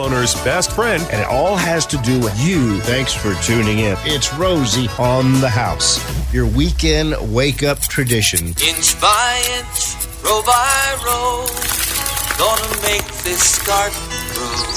homeowner's best friend. And it all has to do with you. Thanks for tuning in. It's Rosie on the house, your weekend wake up tradition. Inch by inch, row by row, gonna make this garden grow.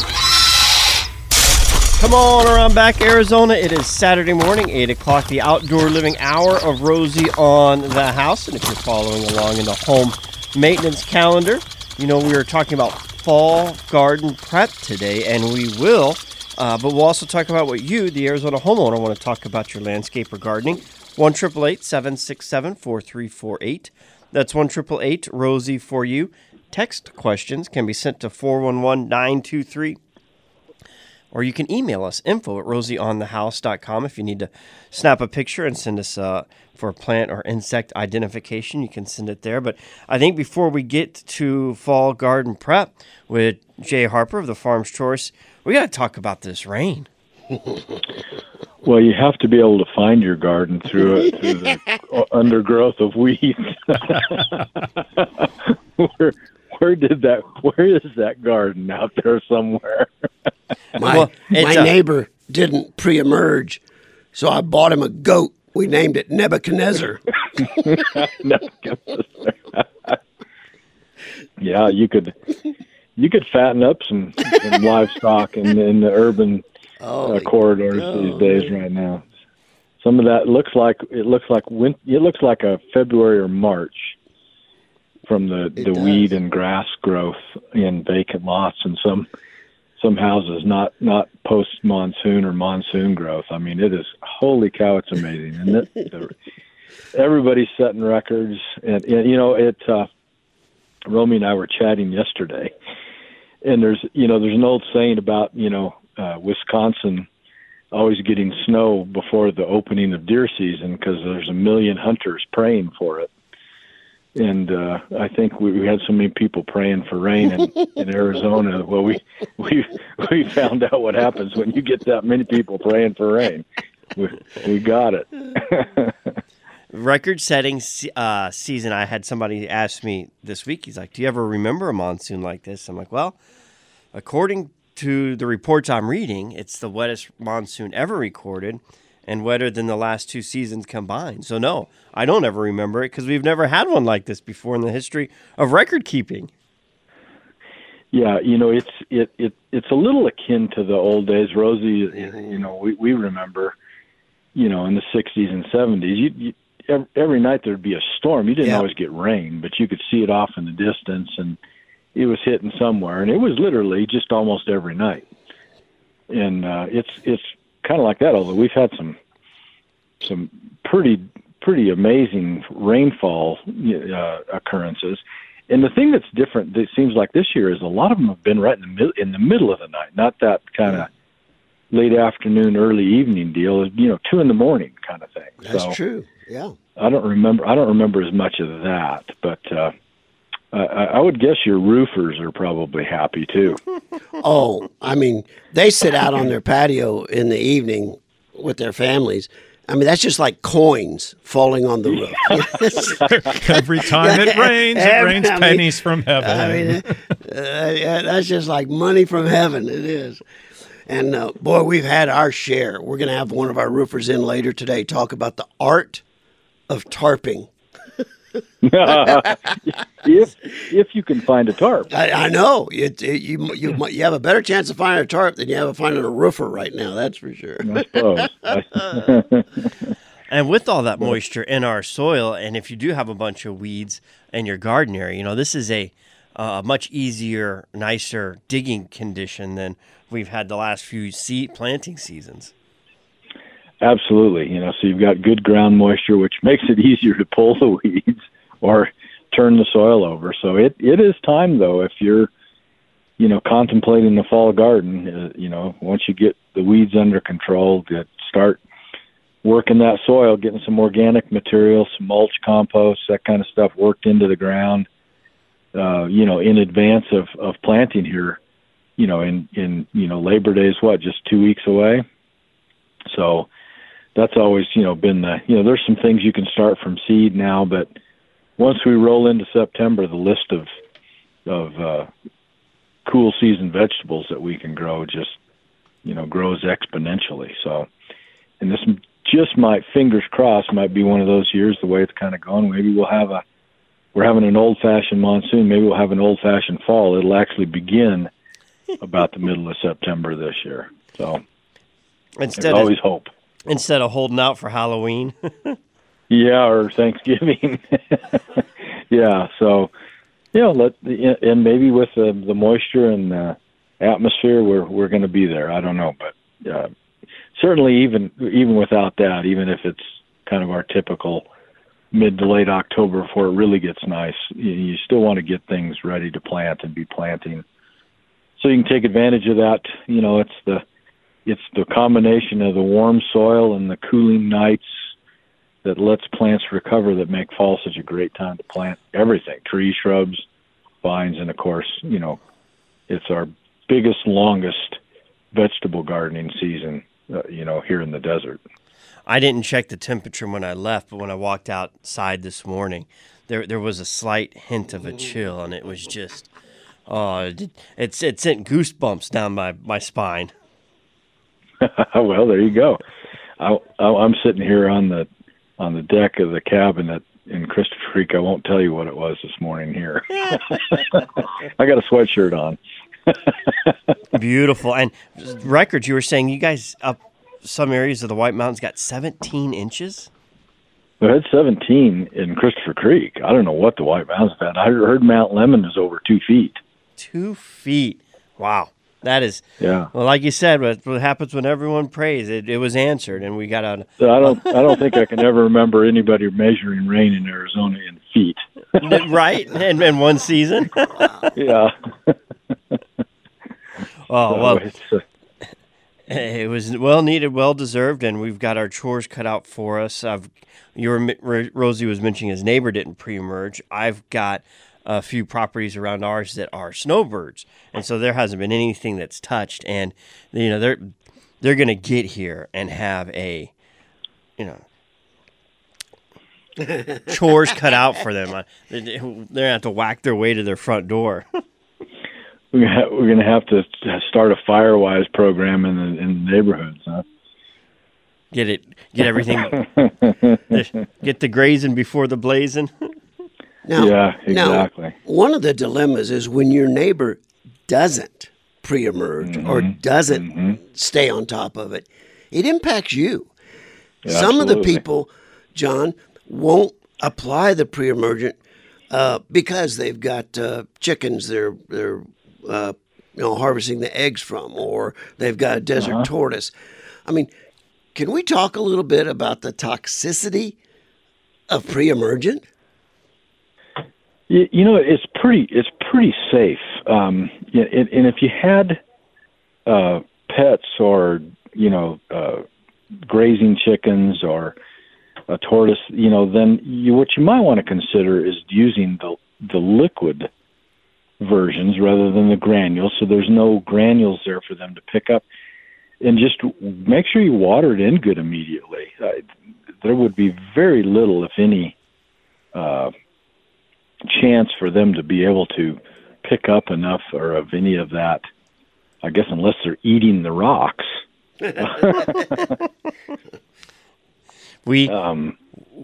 Come on around back, Arizona. It is Saturday morning, 8 o'clock, the outdoor living hour of Rosie on the house. And if you're following along in the home maintenance calendar, you know we are talking about fall garden prep today, and we will. Uh, but we'll also talk about what you, the Arizona homeowner, want to talk about your landscape or gardening. 1 767 4348. That's 1 Rosie for you. Text questions can be sent to 411 923 or you can email us info at rosieonthehouse.com if you need to snap a picture and send us uh, for plant or insect identification you can send it there. But i think before we get to fall garden prep with jay harper of the farm's choice we got to talk about this rain. Well you have to be able to find your garden through it through the undergrowth of weeds. Where, where did that where is that garden out there somewhere my well, my a- neighbor didn't pre-emerge, so I bought him a goat. We named it Nebuchadnezzar. yeah, you could you could fatten up some, some livestock in, in the urban oh, uh, corridors oh, these days right now. Some of that looks like it looks like win- it looks like a February or March from the it the does. weed and grass growth in vacant lots and some some houses, not not post monsoon or monsoon growth. I mean, it is holy cow, it's amazing, and it, the, everybody's setting records. And, and you know, it. Uh, Romy and I were chatting yesterday, and there's you know there's an old saying about you know uh, Wisconsin always getting snow before the opening of deer season because there's a million hunters praying for it and uh, I think we, we had so many people praying for rain in, in Arizona. Well, we we we found out what happens when you get that many people praying for rain. We, we got it. Record-setting uh, season. I had somebody ask me this week. He's like, "Do you ever remember a monsoon like this?" I'm like, "Well, according to the reports I'm reading, it's the wettest monsoon ever recorded." And wetter than the last two seasons combined. So no, I don't ever remember it because we've never had one like this before in the history of record keeping. Yeah, you know, it's it, it it's a little akin to the old days. Rosie, you know, we we remember, you know, in the '60s and '70s, you, you every, every night there'd be a storm. You didn't yeah. always get rain, but you could see it off in the distance, and it was hitting somewhere, and it was literally just almost every night. And uh, it's it's kind of like that. Although we've had some some pretty pretty amazing rainfall uh, occurrences. And the thing that's different, that seems like this year, is a lot of them have been right in the middle in the middle of the night, not that kind of late afternoon, early evening deal. You know, two in the morning kind of thing. That's so, true. Yeah. I don't remember. I don't remember as much of that, but uh, I, I would guess your roofers are probably happy too. oh, I mean, they sit out on their patio in the evening with their families. I mean, that's just like coins falling on the roof. Every time it rains, it rains I pennies mean, from heaven. I mean, uh, that's just like money from heaven. It is. And uh, boy, we've had our share. We're going to have one of our roofers in later today talk about the art of tarping. if if you can find a tarp, I, I know it, it, you you you have a better chance of finding a tarp than you have of finding a roofer right now. That's for sure. and with all that moisture in our soil, and if you do have a bunch of weeds in your garden area, you know this is a uh, much easier, nicer digging condition than we've had the last few seed planting seasons. Absolutely. You know, so you've got good ground moisture, which makes it easier to pull the weeds or turn the soil over. So it it is time though if you're you know contemplating the fall garden, uh, you know, once you get the weeds under control, to start working that soil, getting some organic material, some mulch, compost, that kind of stuff worked into the ground. Uh, you know, in advance of of planting here, you know, in in you know Labor Day is what just two weeks away. So that's always you know been the you know there's some things you can start from seed now, but once we roll into September, the list of of uh, cool season vegetables that we can grow just you know grows exponentially. So, and this just might fingers crossed might be one of those years the way it's kind of going. Maybe we'll have a we're having an old fashioned monsoon. Maybe we'll have an old fashioned fall. It'll actually begin about the middle of September this year. So instead always hope instead of holding out for Halloween. yeah, or Thanksgiving. yeah. So yeah, let and maybe with the, the moisture and the atmosphere, we're we're going to be there. I don't know, but uh, certainly even even without that, even if it's kind of our typical mid to late October before it really gets nice, you, you still want to get things ready to plant and be planting. So you can take advantage of that. You know, it's the it's the combination of the warm soil and the cooling nights that lets plants recover that make fall such a great time to plant everything trees shrubs vines and of course you know it's our biggest longest vegetable gardening season uh, you know here in the desert. I didn't check the temperature when i left but when i walked outside this morning there there was a slight hint of a chill and it was just oh it, it's it sent goosebumps down my my spine well there you go I, I i'm sitting here on the on the deck of the cabin at in Christopher Creek. I won't tell you what it was this morning here. I got a sweatshirt on. Beautiful. And records, you were saying you guys up some areas of the White Mountains got 17 inches? We had 17 in Christopher Creek. I don't know what the White Mountains had. I heard Mount Lemmon is over two feet. Two feet. Wow. That is, yeah. Well, like you said, what, what happens when everyone prays? It, it was answered, and we got on. So I don't, I don't think I can ever remember anybody measuring rain in Arizona in feet. right, in, in one season. yeah. oh well, uh, it was well needed, well deserved, and we've got our chores cut out for us. I've, your Rosie was mentioning his neighbor didn't pre-emerge. I've got a few properties around ours that are snowbirds, and so there hasn't been anything that's touched. And you know they're they're going to get here and have a you know chores cut out for them. They're going to have to whack their way to their front door. we're going to have to start a Firewise program in the, in the neighborhoods, huh? Get it, get everything, get the grazing before the blazing. Now, yeah, exactly. Now, one of the dilemmas is when your neighbor doesn't pre-emerge mm-hmm. or doesn't mm-hmm. stay on top of it, it impacts you. Yeah, Some absolutely. of the people, John, won't apply the pre-emergent uh, because they've got uh, chickens they're they're uh, you know harvesting the eggs from, or they've got a desert uh-huh. tortoise. I mean, can we talk a little bit about the toxicity of pre-emergent? You, know, it's pretty it's pretty safe. Um, and, and if you had uh, pets or you know uh, grazing chickens or a tortoise, you know, then you, what you might want to consider is using the the liquid versions rather than the granules. So there's no granules there for them to pick up, and just make sure you water it in good immediately. Uh, there would be very little, if any, uh, chance for them to be able to pick up enough or of any of that. I guess unless they're eating the rocks. we um,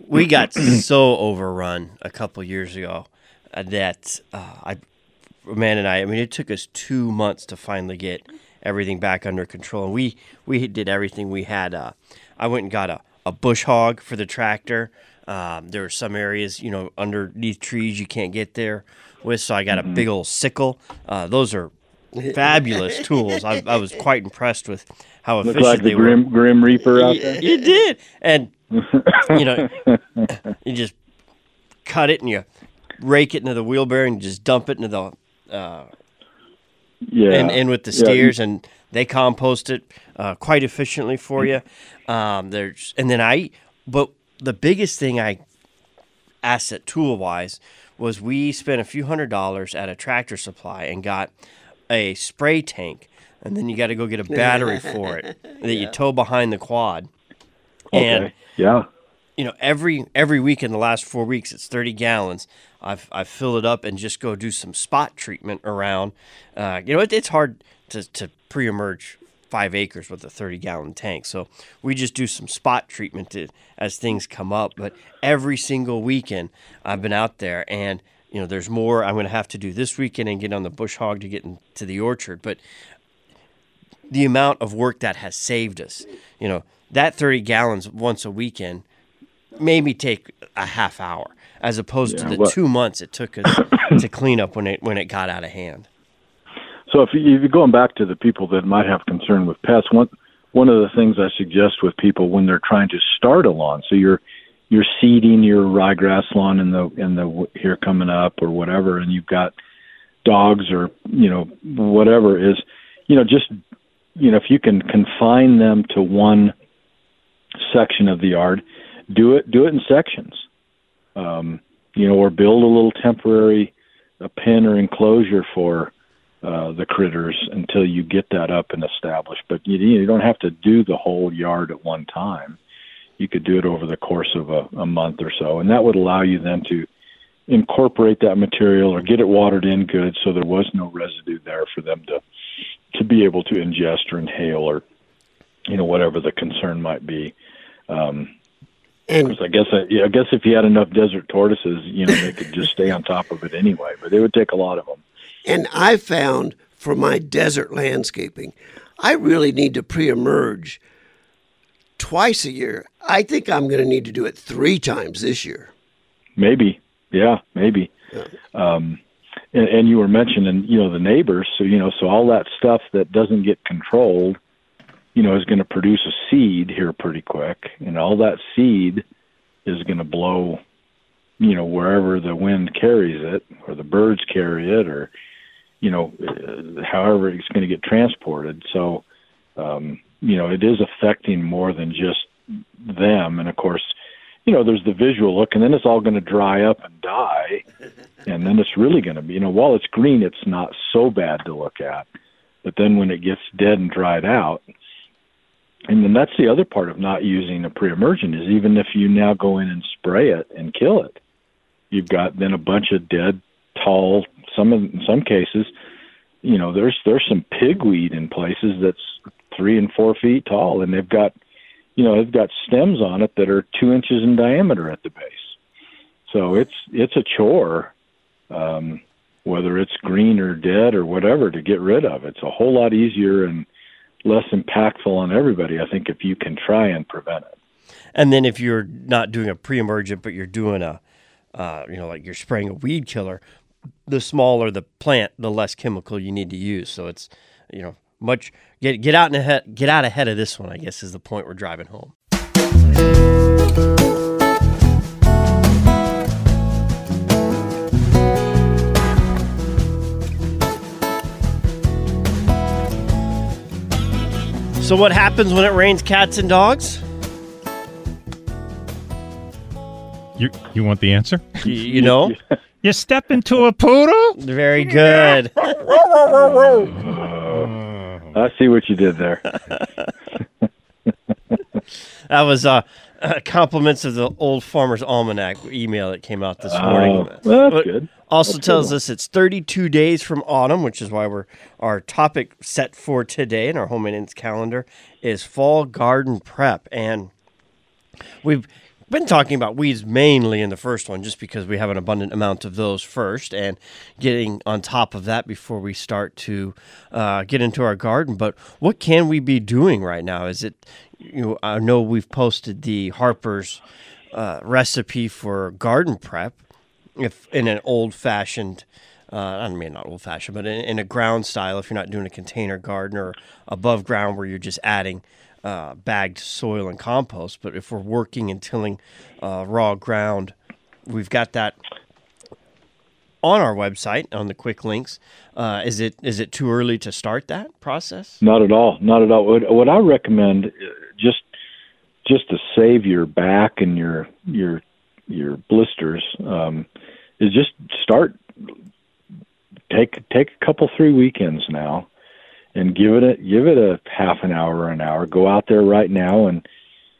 we got so overrun a couple years ago uh, that uh, I, man and I. I mean, it took us two months to finally get everything back under control. And we we did everything we had. Uh, I went and got a, a bush hog for the tractor. Um, there are some areas, you know, underneath trees you can't get there with. So I got mm-hmm. a big old sickle. Uh, those are fabulous tools. I, I, was quite impressed with how efficient like they the Grim, were. Grim Reaper out there. You did, and you know, you just cut it and you rake it into the wheelbarrow and just dump it into the uh, yeah, and, and with the steers, yeah. and they compost it uh, quite efficiently for you. Um, there's and then I, but the biggest thing I asset tool wise was we spent a few hundred dollars at a tractor supply and got a spray tank and then you got to go get a battery for it that yeah. you tow behind the quad okay. and yeah you know, every every week in the last four weeks, it's 30 gallons. I've I've filled it up and just go do some spot treatment around. Uh, you know, it, it's hard to to pre-emerge five acres with a 30 gallon tank. So we just do some spot treatment to, as things come up. But every single weekend, I've been out there and you know, there's more I'm going to have to do this weekend and get on the bush hog to get into the orchard. But the amount of work that has saved us, you know, that 30 gallons once a weekend maybe take a half hour as opposed yeah, to the well, two months it took us to clean up when it when it got out of hand. So if, you, if you're going back to the people that might have concern with pests, one one of the things I suggest with people when they're trying to start a lawn, so you're you're seeding your ryegrass lawn in the in the here coming up or whatever, and you've got dogs or you know whatever is, you know just you know if you can confine them to one section of the yard, do it do it in sections, um, you know, or build a little temporary a pen or enclosure for uh, the critters until you get that up and established. But you, you don't have to do the whole yard at one time. You could do it over the course of a, a month or so, and that would allow you then to incorporate that material or get it watered in good, so there was no residue there for them to to be able to ingest or inhale or you know whatever the concern might be. Um, and I guess I, I guess if you had enough desert tortoises, you know, they could just stay on top of it anyway. But it would take a lot of them. And I found for my desert landscaping, I really need to pre-emerge twice a year. I think I'm going to need to do it three times this year. Maybe, yeah, maybe. Yeah. Um, and, and you were mentioning, you know, the neighbors. So you know, so all that stuff that doesn't get controlled you know, is going to produce a seed here pretty quick, and all that seed is going to blow, you know, wherever the wind carries it, or the birds carry it, or you know, however it's going to get transported. So, um, you know, it is affecting more than just them. And of course, you know, there's the visual look, and then it's all going to dry up and die, and then it's really going to be, you know, while it's green, it's not so bad to look at, but then when it gets dead and dried out, and then that's the other part of not using a pre-emergent is even if you now go in and spray it and kill it, you've got then a bunch of dead, tall. Some in some cases, you know, there's there's some pigweed in places that's three and four feet tall, and they've got, you know, they've got stems on it that are two inches in diameter at the base. So it's it's a chore, um, whether it's green or dead or whatever, to get rid of. It's a whole lot easier and less impactful on everybody. I think if you can try and prevent it. And then if you're not doing a pre-emergent, but you're doing a, uh, you know, like you're spraying a weed killer, the smaller the plant, the less chemical you need to use. So it's, you know, much get get out and ahead, get out ahead of this one. I guess is the point we're driving home. So, what happens when it rains cats and dogs? You you want the answer? You, you know, you step into a poodle. Very good. I see what you did there. that was uh, uh, compliments of the Old Farmer's Almanac email that came out this morning. Uh, well, that's good. Also that's tells good. us it's 32 days from autumn, which is why we're our topic set for today in our home maintenance calendar is fall garden prep, and we've been talking about weeds mainly in the first one just because we have an abundant amount of those first and getting on top of that before we start to uh, get into our garden but what can we be doing right now is it you know, I know we've posted the Harper's uh, recipe for garden prep, if in an old fashioned, uh, I mean not old fashioned, but in, in, a ground style. If you're not doing a container garden or above ground where you're just adding uh, bagged soil and compost, but if we're working and tilling uh, raw ground, we've got that on our website on the quick links. Uh, is it is it too early to start that process? Not at all. Not at all. What, what I recommend just just to save your back and your your your blisters um, is just start take take a couple three weekends now and give it a give it a half an hour or an hour go out there right now and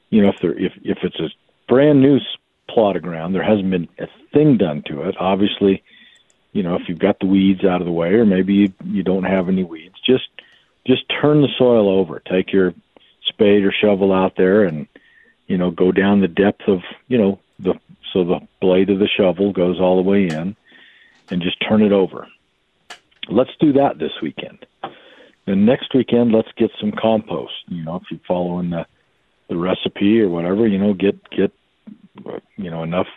you know if there if if it's a brand new plot of ground. There hasn't been a thing done to it. Obviously, you know, if you've got the weeds out of the way, or maybe you, you don't have any weeds, just just turn the soil over. Take your spade or shovel out there, and you know, go down the depth of you know the so the blade of the shovel goes all the way in, and just turn it over. Let's do that this weekend. Then next weekend, let's get some compost. You know, if you're following the the recipe or whatever, you know, get get you know enough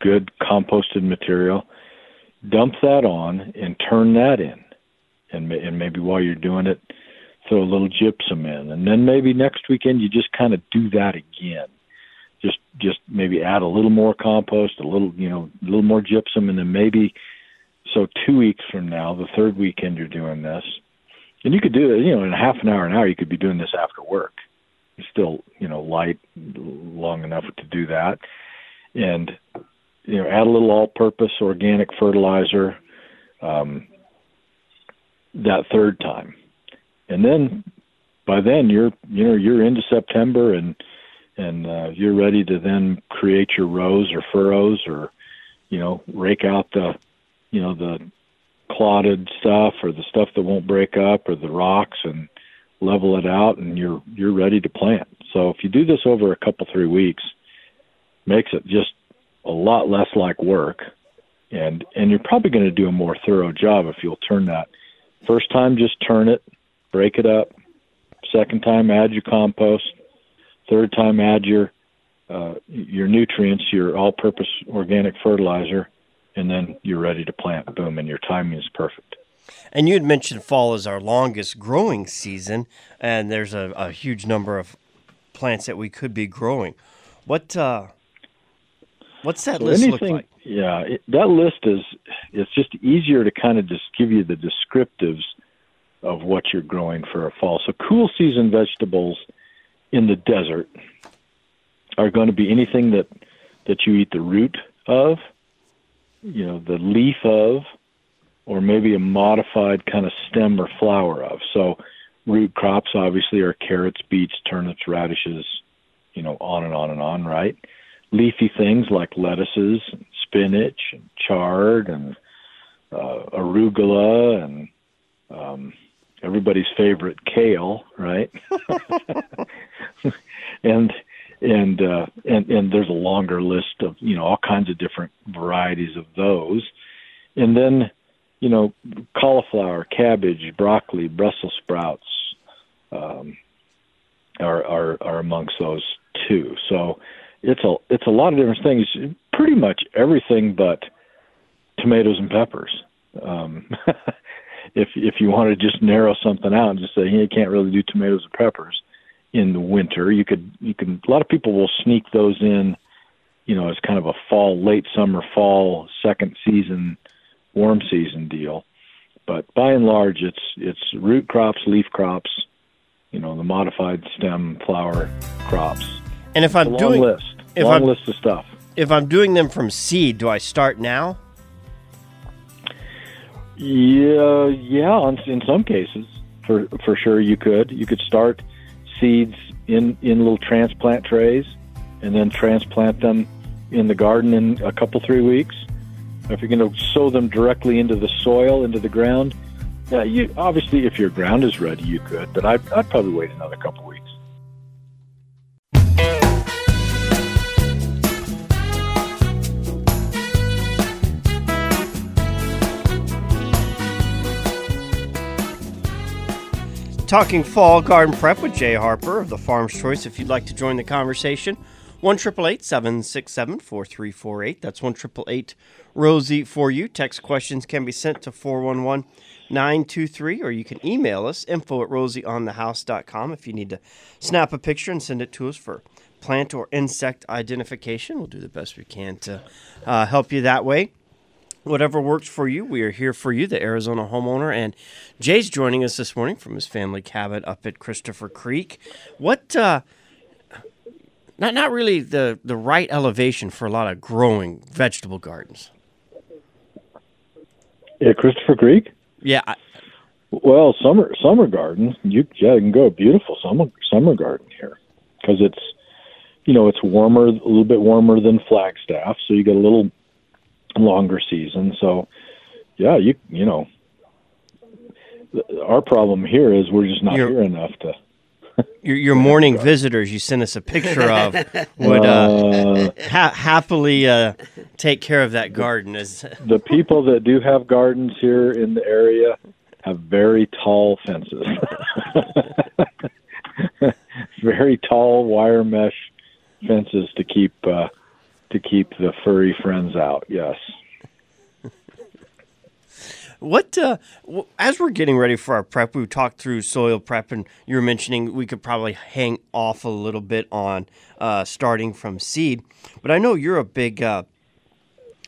good composted material. Dump that on and turn that in. And, and maybe while you're doing it throw a little gypsum in. And then maybe next weekend you just kind of do that again. Just just maybe add a little more compost a little you know a little more gypsum and then maybe so two weeks from now the third weekend you're doing this and you could do it you know in a half an hour an hour you could be doing this after work. It's still you know light long enough to do that. And you know add a little all-purpose organic fertilizer um, that third time, and then by then you're you know you're into September and and uh, you're ready to then create your rows or furrows or you know rake out the you know the clotted stuff or the stuff that won't break up or the rocks and level it out and you're you're ready to plant. So if you do this over a couple three weeks, makes it just a lot less like work, and and you're probably going to do a more thorough job if you'll turn that. First time, just turn it, break it up. Second time, add your compost. Third time, add your uh, your nutrients, your all-purpose organic fertilizer, and then you're ready to plant. Boom, and your timing is perfect. And you had mentioned fall is our longest growing season, and there's a, a huge number of plants that we could be growing. What uh, What's that so list anything, look like? Yeah, it, that list is it's just easier to kind of just give you the descriptives of what you're growing for a fall. So cool season vegetables in the desert are going to be anything that that you eat the root of, you know, the leaf of, or maybe a modified kind of stem or flower of. So root crops obviously are carrots, beets, turnips, radishes, you know, on and on and on, right? leafy things like lettuces, and spinach, and chard, and uh, arugula, and um, everybody's favorite kale, right? and and uh, and and there's a longer list of you know all kinds of different varieties of those, and then you know cauliflower, cabbage, broccoli, Brussels sprouts um, are are are amongst those too. So it's a it's a lot of different things. Pretty much everything but tomatoes and peppers. Um, if if you want to just narrow something out and just say hey, you can't really do tomatoes and peppers in the winter, you could you can. A lot of people will sneak those in, you know, as kind of a fall, late summer, fall, second season, warm season deal. But by and large, it's it's root crops, leaf crops, you know, the modified stem flower crops. And if I'm doing list if long I'm, list of stuff. If I'm doing them from seed, do I start now? Yeah, yeah. In some cases, for for sure, you could. You could start seeds in in little transplant trays, and then transplant them in the garden in a couple three weeks. If you're going to sow them directly into the soil, into the ground, yeah, you obviously if your ground is ready, you could. But I'd, I'd probably wait another couple weeks. Talking fall garden prep with Jay Harper of the Farm's Choice. If you'd like to join the conversation, 1 767 4348. That's 1 Rosie for you. Text questions can be sent to 411 923, or you can email us info at rosieonthehouse.com if you need to snap a picture and send it to us for plant or insect identification. We'll do the best we can to uh, help you that way whatever works for you. We are here for you, the Arizona homeowner. And Jay's joining us this morning from his family cabin up at Christopher Creek. What, uh, not, not really the, the right elevation for a lot of growing vegetable gardens. Yeah, Christopher Creek? Yeah. I, well, summer summer garden, you yeah, you can go a beautiful summer summer garden here because it's you know, it's warmer, a little bit warmer than Flagstaff, so you get a little longer season. So, yeah, you you know, our problem here is we're just not You're, here enough to your, your morning visitors you sent us a picture of would uh, ha- happily uh, take care of that garden. As the people that do have gardens here in the area have very tall fences, very tall wire mesh fences to keep uh, to keep the furry friends out. Yes. What uh, as we're getting ready for our prep, we talked through soil prep, and you were mentioning we could probably hang off a little bit on uh, starting from seed. But I know you're a big uh,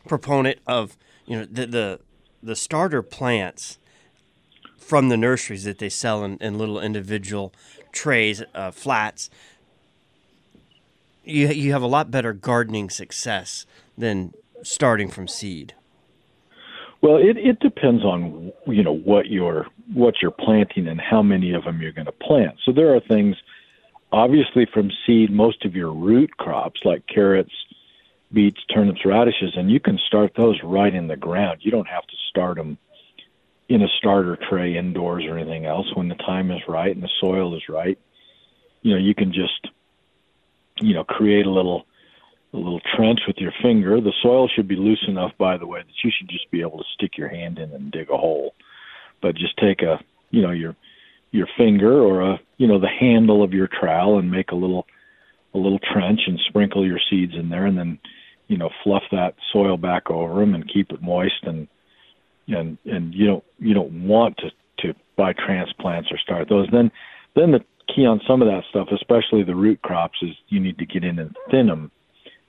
proponent of you know the, the the starter plants from the nurseries that they sell in, in little individual trays, uh, flats. You you have a lot better gardening success than starting from seed. Well, it, it depends on you know what you're what you're planting and how many of them you're going to plant. So there are things, obviously, from seed. Most of your root crops like carrots, beets, turnips, radishes, and you can start those right in the ground. You don't have to start them in a starter tray indoors or anything else. When the time is right and the soil is right, you know you can just you know create a little a little trench with your finger. The soil should be loose enough, by the way, that you should just be able to stick your hand in and dig a hole. But just take a, you know, your your finger or a, you know, the handle of your trowel and make a little a little trench and sprinkle your seeds in there, and then, you know, fluff that soil back over them and keep it moist and and and you don't you don't want to to buy transplants or start those. Then then the key on some of that stuff, especially the root crops, is you need to get in and thin them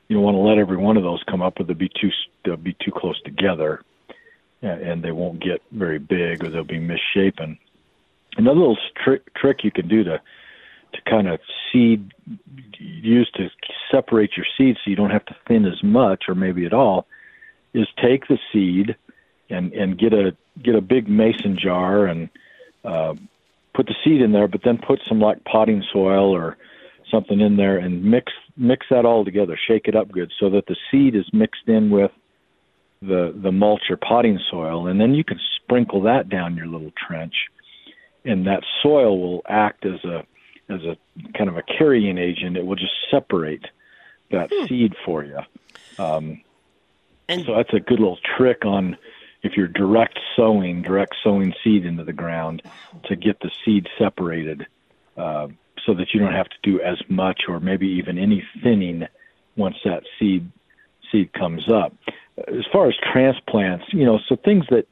you don't want to let every one of those come up, or they'll be too they'll be too close together, and they won't get very big, or they'll be misshapen. Another little trick trick you can do to to kind of seed use to separate your seeds so you don't have to thin as much or maybe at all is take the seed and and get a get a big mason jar and uh, put the seed in there, but then put some like potting soil or something in there and mix mix that all together, shake it up good so that the seed is mixed in with the the mulch or potting soil, and then you can sprinkle that down your little trench, and that soil will act as a as a kind of a carrying agent. It will just separate that hmm. seed for you. Um, and so that's a good little trick on if you're direct sowing, direct sowing seed into the ground to get the seed separated. Uh, so that you don't have to do as much or maybe even any thinning once that seed seed comes up. As far as transplants, you know, so things that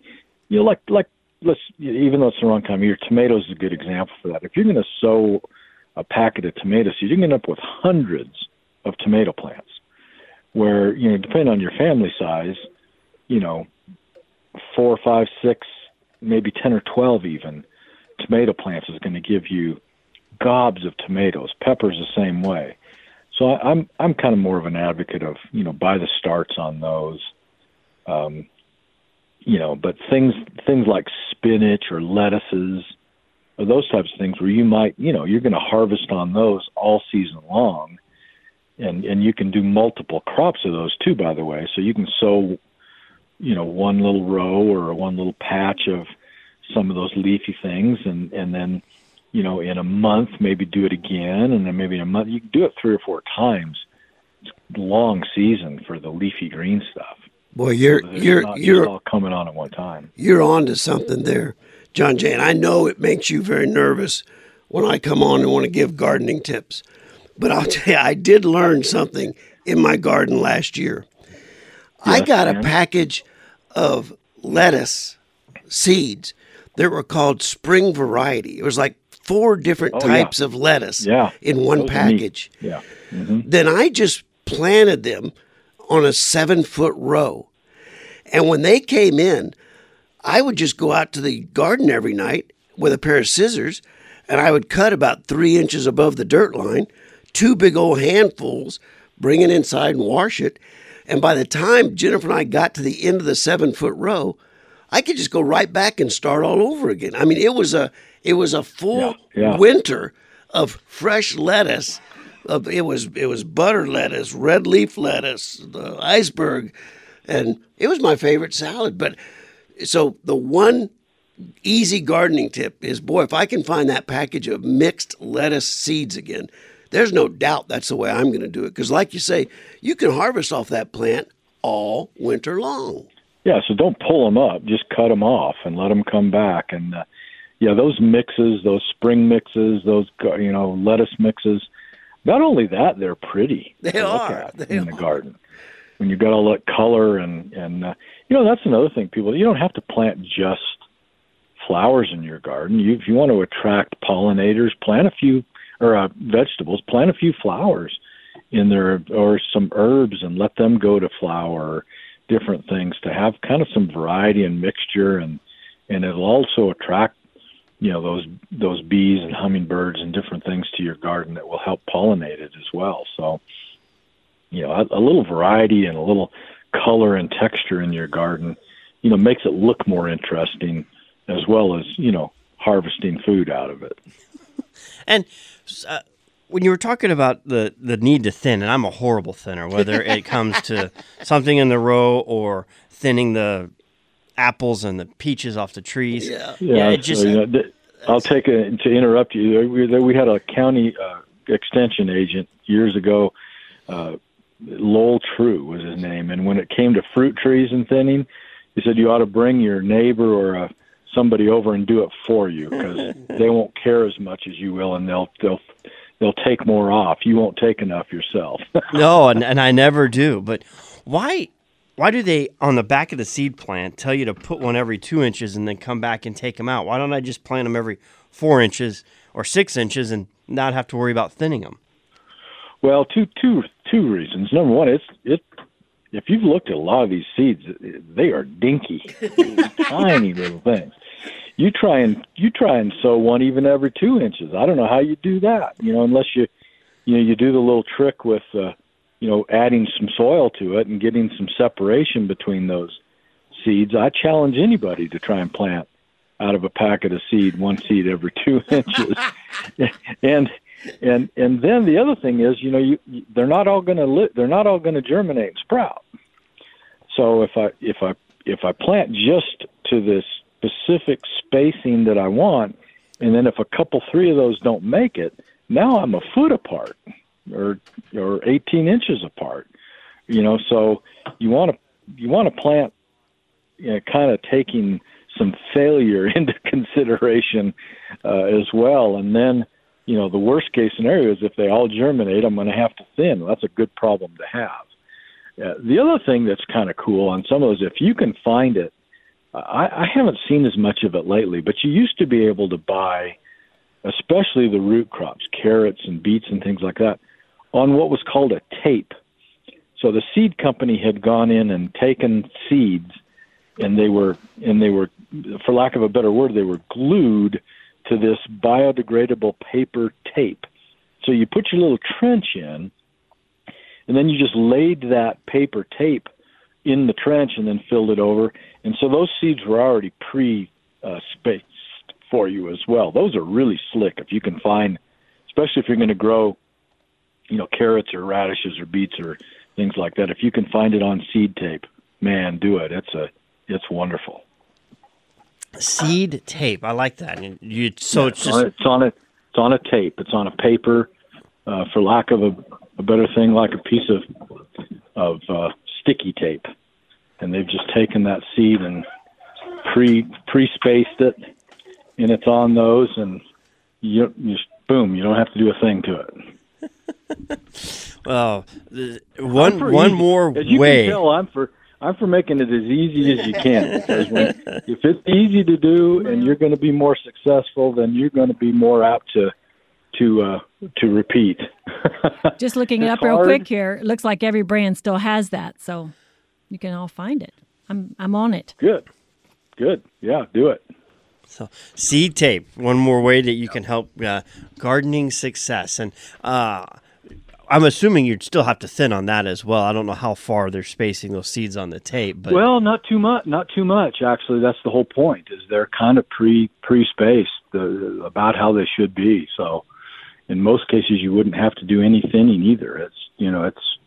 you know, like like let's even though it's the wrong time of year, tomatoes is a good example for that. If you're going to sow a packet of tomato seeds, you can end up with hundreds of tomato plants. Where you know, depending on your family size, you know, four, five, six, maybe ten or twelve even tomato plants is going to give you gobs of tomatoes. Peppers the same way. So I, I'm I'm kind of more of an advocate of you know buy the starts on those. Um, you know, but things things like spinach or lettuces or those types of things where you might you know you're going to harvest on those all season long, and and you can do multiple crops of those too. By the way, so you can sow you know one little row or one little patch of some of those leafy things and and then you know, in a month, maybe do it again, and then maybe in a month. You can do it three or four times. It's a long season for the leafy green stuff. Boy, you're so you're you're all coming on at one time. You're on to something there, John Jay. And I know it makes you very nervous when I come on and want to give gardening tips. But I'll tell you, I did learn something in my garden last year. I got a package of lettuce seeds that were called spring variety. It was like four different oh, types yeah. of lettuce yeah. in one Those package. Yeah. Mm-hmm. Then I just planted them on a seven foot row. And when they came in, I would just go out to the garden every night with a pair of scissors and I would cut about three inches above the dirt line, two big old handfuls, bring it inside and wash it. And by the time Jennifer and I got to the end of the seven foot row, I could just go right back and start all over again. I mean, it was a it was a full yeah, yeah. winter of fresh lettuce Of, it was it was butter lettuce, red leaf lettuce, the iceberg, and it was my favorite salad. But so the one easy gardening tip is boy, if I can find that package of mixed lettuce seeds again, there's no doubt that's the way I'm going to do it. Because, like you say, you can harvest off that plant all winter long. Yeah, so don't pull them up; just cut them off and let them come back. And uh, yeah, those mixes, those spring mixes, those you know lettuce mixes. Not only that, they're pretty. They are they in are. the garden when you've got all that color and and uh, you know that's another thing. People, you don't have to plant just flowers in your garden. You, if you want to attract pollinators, plant a few or uh, vegetables, plant a few flowers in there or some herbs and let them go to flower. Different things to have kind of some variety and mixture, and and it'll also attract you know those those bees and hummingbirds and different things to your garden that will help pollinate it as well. So you know a, a little variety and a little color and texture in your garden, you know, makes it look more interesting as well as you know harvesting food out of it. And uh, when you were talking about the the need to thin, and I'm a horrible thinner, whether it comes to something in the row or thinning the apples and the peaches off the trees. Yeah, yeah. yeah it just. So, you know, I'll take a, to interrupt you. We, we had a county uh, extension agent years ago. Uh, Lowell True was his name, and when it came to fruit trees and thinning, he said you ought to bring your neighbor or a somebody over and do it for you because they won't care as much as you will, and they'll they'll they'll take more off. You won't take enough yourself. no, and, and I never do. But why why do they on the back of the seed plant tell you to put one every two inches and then come back and take them out? Why don't I just plant them every four inches or six inches and not have to worry about thinning them? Well, two two two reasons. Number one, it's it if you've looked at a lot of these seeds, they are dinky, tiny little things you try and you try and sow one even every two inches. I don't know how you do that, you know, unless you you know you do the little trick with uh, you know adding some soil to it and getting some separation between those seeds. I challenge anybody to try and plant out of a packet of seed one seed every two inches, and and and then the other thing is you know you, they're not all going to li- they're not all going to germinate and sprout. So if I if I if I plant just to this specific spacing that I want, and then if a couple three of those don't make it, now I'm a foot apart or or 18 inches apart. You know, so you want to you want to plant you know, kind of taking some failure into consideration uh, as well, and then you know the worst case scenario is if they all germinate, I'm going to have to thin. Well, that's a good problem to have. Uh, the other thing that's kind of cool on some of those, if you can find it I, I haven't seen as much of it lately, but you used to be able to buy, especially the root crops, carrots and beets and things like that, on what was called a tape. So the seed company had gone in and taken seeds, and they were and they were, for lack of a better word, they were glued to this biodegradable paper tape. So you put your little trench in, and then you just laid that paper tape in the trench and then filled it over. And so those seeds were already pre uh, spaced for you as well. Those are really slick if you can find, especially if you're going to grow, you know, carrots or radishes or beets or things like that. If you can find it on seed tape, man, do it. It's a it's wonderful. Seed tape, I like that. You so yeah, it's, just it's on a it's on a tape. It's on a paper, uh, for lack of a, a better thing, like a piece of of uh, sticky tape, and they've just taken that seed and pre pre spaced it, and it's on those, and you, you boom, you don't have to do a thing to it. well, one one easy. more as you way. Can tell, I'm for I'm for making it as easy as you can because when, if it's easy to do and you're going to be more successful, then you're going to be more apt to to uh, to repeat. Just looking it up hard. real quick here, it looks like every brand still has that, so you can all find it. I'm I'm on it. Good, good, yeah, do it. So seed tape, one more way that you can help uh, gardening success, and uh, I'm assuming you'd still have to thin on that as well. I don't know how far they're spacing those seeds on the tape, but well, not too much. Not too much. Actually, that's the whole point. Is they're kind of pre pre spaced about how they should be. So in most cases you wouldn't have to do any thinning either. It's you know it's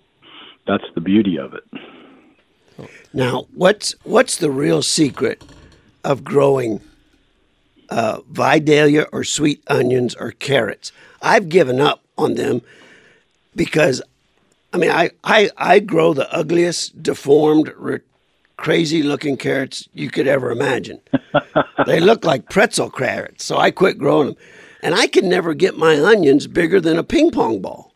that's the beauty of it. Now, what's what's the real secret of growing uh, Vidalia or sweet onions or carrots? I've given up on them because, I mean, I I, I grow the ugliest, deformed, re- crazy looking carrots you could ever imagine. they look like pretzel carrots, so I quit growing them. And I can never get my onions bigger than a ping pong ball.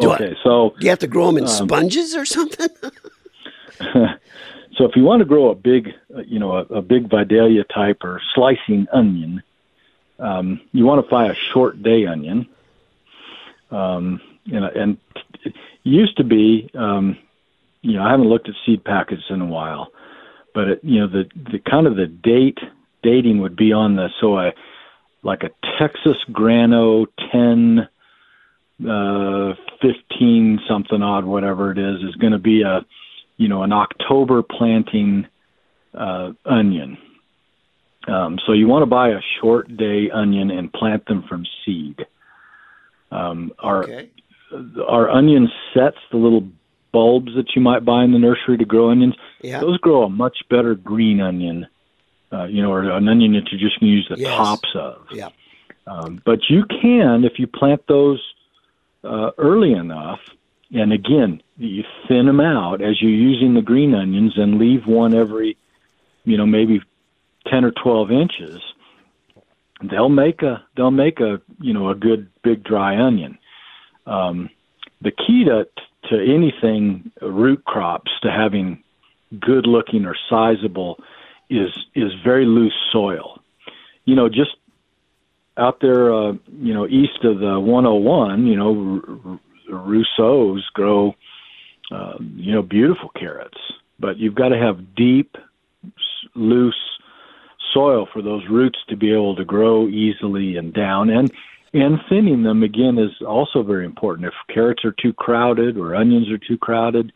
Do okay, I, so do you have to grow them in um, sponges or something? so if you want to grow a big, uh, you know, a, a big Vidalia type or slicing onion, um, you want to buy a short day onion. Um, and, and it used to be, um, you know, I haven't looked at seed packets in a while, but it, you know, the the kind of the date dating would be on the so a like a Texas Grano ten uh, 15 something odd, whatever it is, is going to be a, you know, an October planting uh, onion. Um, so you want to buy a short day onion and plant them from seed. Um, our okay. our onion sets, the little bulbs that you might buy in the nursery to grow onions, yeah. those grow a much better green onion. Uh, you know, or an onion that you're just going to use the yes. tops of. Yeah. Um, but you can, if you plant those uh, early enough, and again, you thin them out as you're using the green onions and leave one every, you know, maybe 10 or 12 inches. They'll make a they'll make a you know a good big dry onion. Um, the key to to anything root crops to having good looking or sizable is is very loose soil. You know, just out there, uh, you know, east of the 101, you know, R- Rousseau's grow, uh, you know, beautiful carrots. But you've got to have deep, loose soil for those roots to be able to grow easily and down. And and thinning them again is also very important. If carrots are too crowded or onions are too crowded,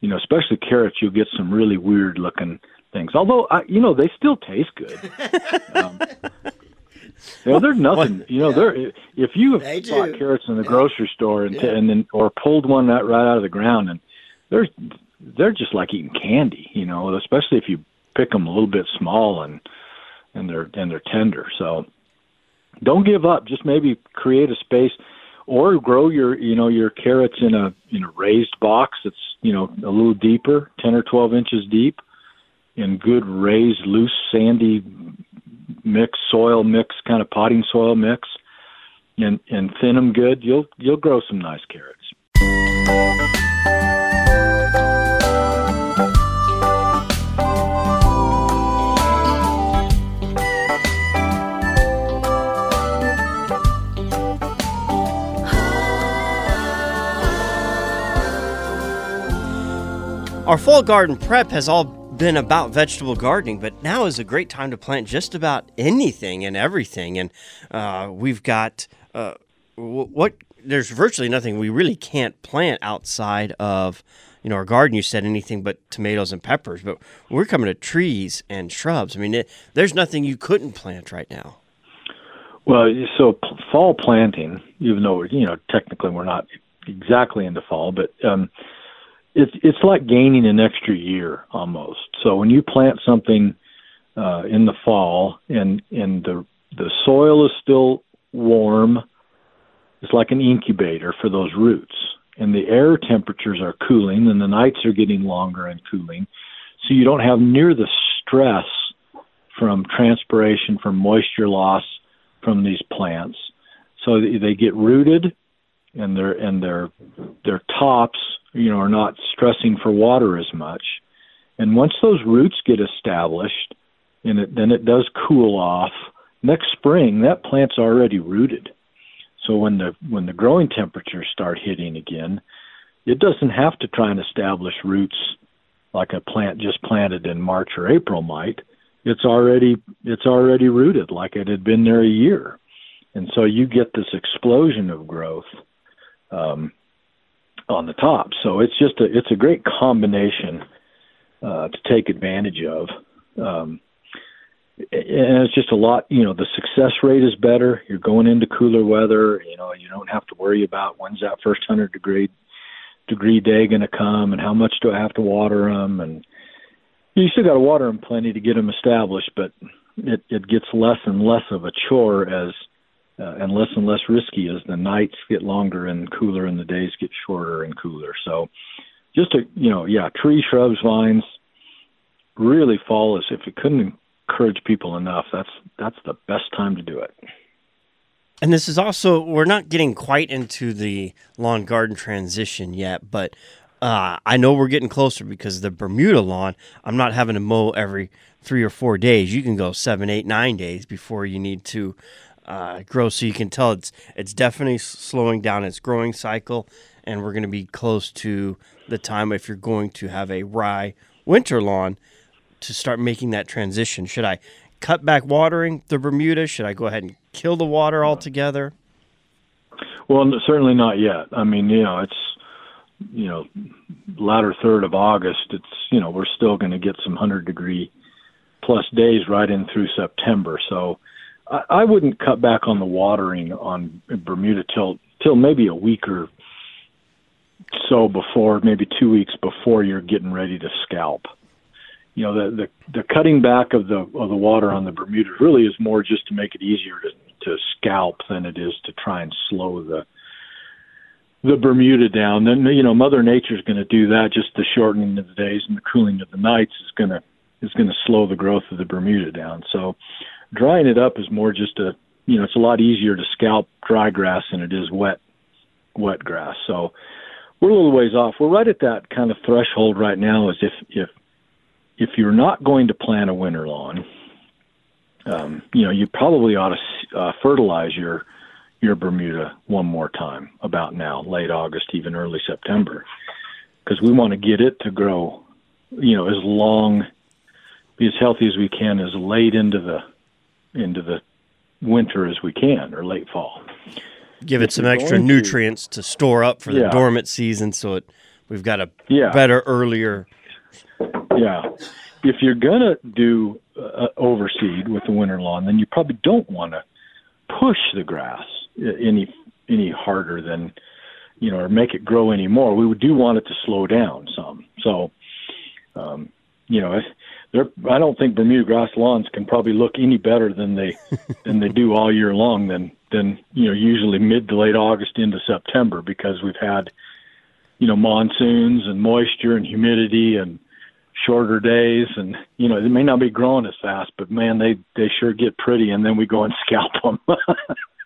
you know, especially carrots, you'll get some really weird looking things. Although, I, you know, they still taste good. um, you know, there's nothing. You know, there. If you have they bought do. carrots in the yeah. grocery store and, yeah. and then or pulled one that right out of the ground, and they're they're just like eating candy. You know, especially if you pick them a little bit small and and they're and they're tender. So don't give up. Just maybe create a space or grow your you know your carrots in a in a raised box that's you know a little deeper, ten or twelve inches deep, in good raised loose sandy mix, soil mix, kind of potting soil mix, and and thin them good, you'll you'll grow some nice carrots. Our fall garden prep has all been about vegetable gardening, but now is a great time to plant just about anything and everything. And uh, we've got uh, what there's virtually nothing we really can't plant outside of you know our garden. You said anything but tomatoes and peppers, but we're coming to trees and shrubs. I mean, it, there's nothing you couldn't plant right now. Well, so fall planting, even though you know technically we're not exactly into fall, but um, it's it's like gaining an extra year almost. So when you plant something uh, in the fall and and the the soil is still warm, it's like an incubator for those roots. And the air temperatures are cooling, and the nights are getting longer and cooling, so you don't have near the stress from transpiration, from moisture loss from these plants. So they get rooted, and their and their their tops you know, are not stressing for water as much. And once those roots get established, and it, then it does cool off. Next spring, that plant's already rooted. So when the when the growing temperatures start hitting again, it doesn't have to try and establish roots like a plant just planted in March or April might. It's already it's already rooted like it had been there a year, and so you get this explosion of growth. Um, on the top. So it's just a it's a great combination uh, to take advantage of. Um, and it's just a lot. You know, the success rate is better. You're going into cooler weather. You know, you don't have to worry about when's that first hundred degree degree day going to come, and how much do I have to water them, and you still got to water them plenty to get them established, but it it gets less and less of a chore as uh, and less and less risky as the nights get longer and cooler and the days get shorter and cooler. So, just to you know, yeah, tree, shrubs, vines, really fall as if you couldn't encourage people enough, that's that's the best time to do it. And this is also we're not getting quite into the lawn garden transition yet, but uh, I know we're getting closer because the Bermuda lawn, I'm not having to mow every three or four days. You can go seven, eight, nine days before you need to uh, grow. So you can tell it's it's definitely slowing down its growing cycle, and we're going to be close to the time if you're going to have a rye winter lawn to start making that transition. Should I cut back watering the Bermuda? Should I go ahead and kill the water altogether? Well, certainly not yet. I mean, you know, it's you know latter third of August. It's you know we're still going to get some hundred degree plus days right in through September. So I, I wouldn't cut back on the watering on Bermuda till till maybe a week or so before, maybe two weeks before you're getting ready to scalp. You know, the the, the cutting back of the of the water on the Bermuda really is more just to make it easier to to scalp than it is to try and slow the the Bermuda down. Then you know, Mother Nature's going to do that. Just the shortening of the days and the cooling of the nights is going to is going to slow the growth of the Bermuda down. So drying it up is more just a you know it's a lot easier to scalp dry grass than it is wet wet grass. So we're a little ways off. We're right at that kind of threshold right now. As if if if you're not going to plant a winter lawn, um, you know you probably ought to uh, fertilize your your Bermuda one more time about now, late August, even early September, because we want to get it to grow, you know, as long, be as healthy as we can, as late into the into the winter as we can or late fall. Give it some extra nutrients to, to, store up for the yeah. dormant season, so it we've got a yeah. better earlier. Yeah, if you're gonna do uh, overseed with the winter lawn, then you probably don't want to push the grass any any harder than you know, or make it grow any more. We do want it to slow down some. So, um, you know, they're, I don't think Bermuda grass lawns can probably look any better than they than they do all year long. Than than you know usually mid to late August into September because we've had you know monsoons and moisture and humidity and shorter days and you know they may not be growing as fast but man they they sure get pretty and then we go and scalp them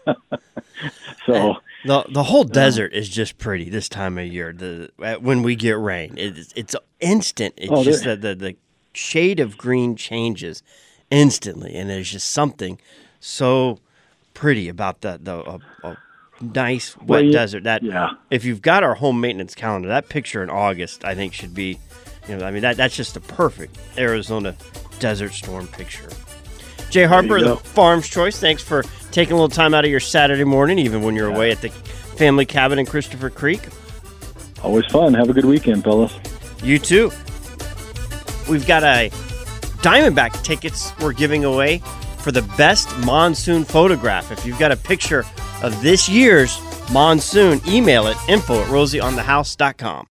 so the the whole desert is just pretty this time of year. The when we get rain it's it's instant. It's oh, just the, the the shade of green changes instantly, and there's just something so pretty about that. The a, a nice wet well, desert. That yeah. if you've got our home maintenance calendar, that picture in August, I think should be. You know, I mean that that's just a perfect Arizona desert storm picture. Jay Harper, the Farm's Choice. Thanks for taking a little time out of your Saturday morning, even when you're yeah. away at the family cabin in Christopher Creek. Always fun. Have a good weekend, fellas. You too. We've got a Diamondback tickets we're giving away for the best monsoon photograph. If you've got a picture of this year's monsoon, email it info at rosieonthehouse.com.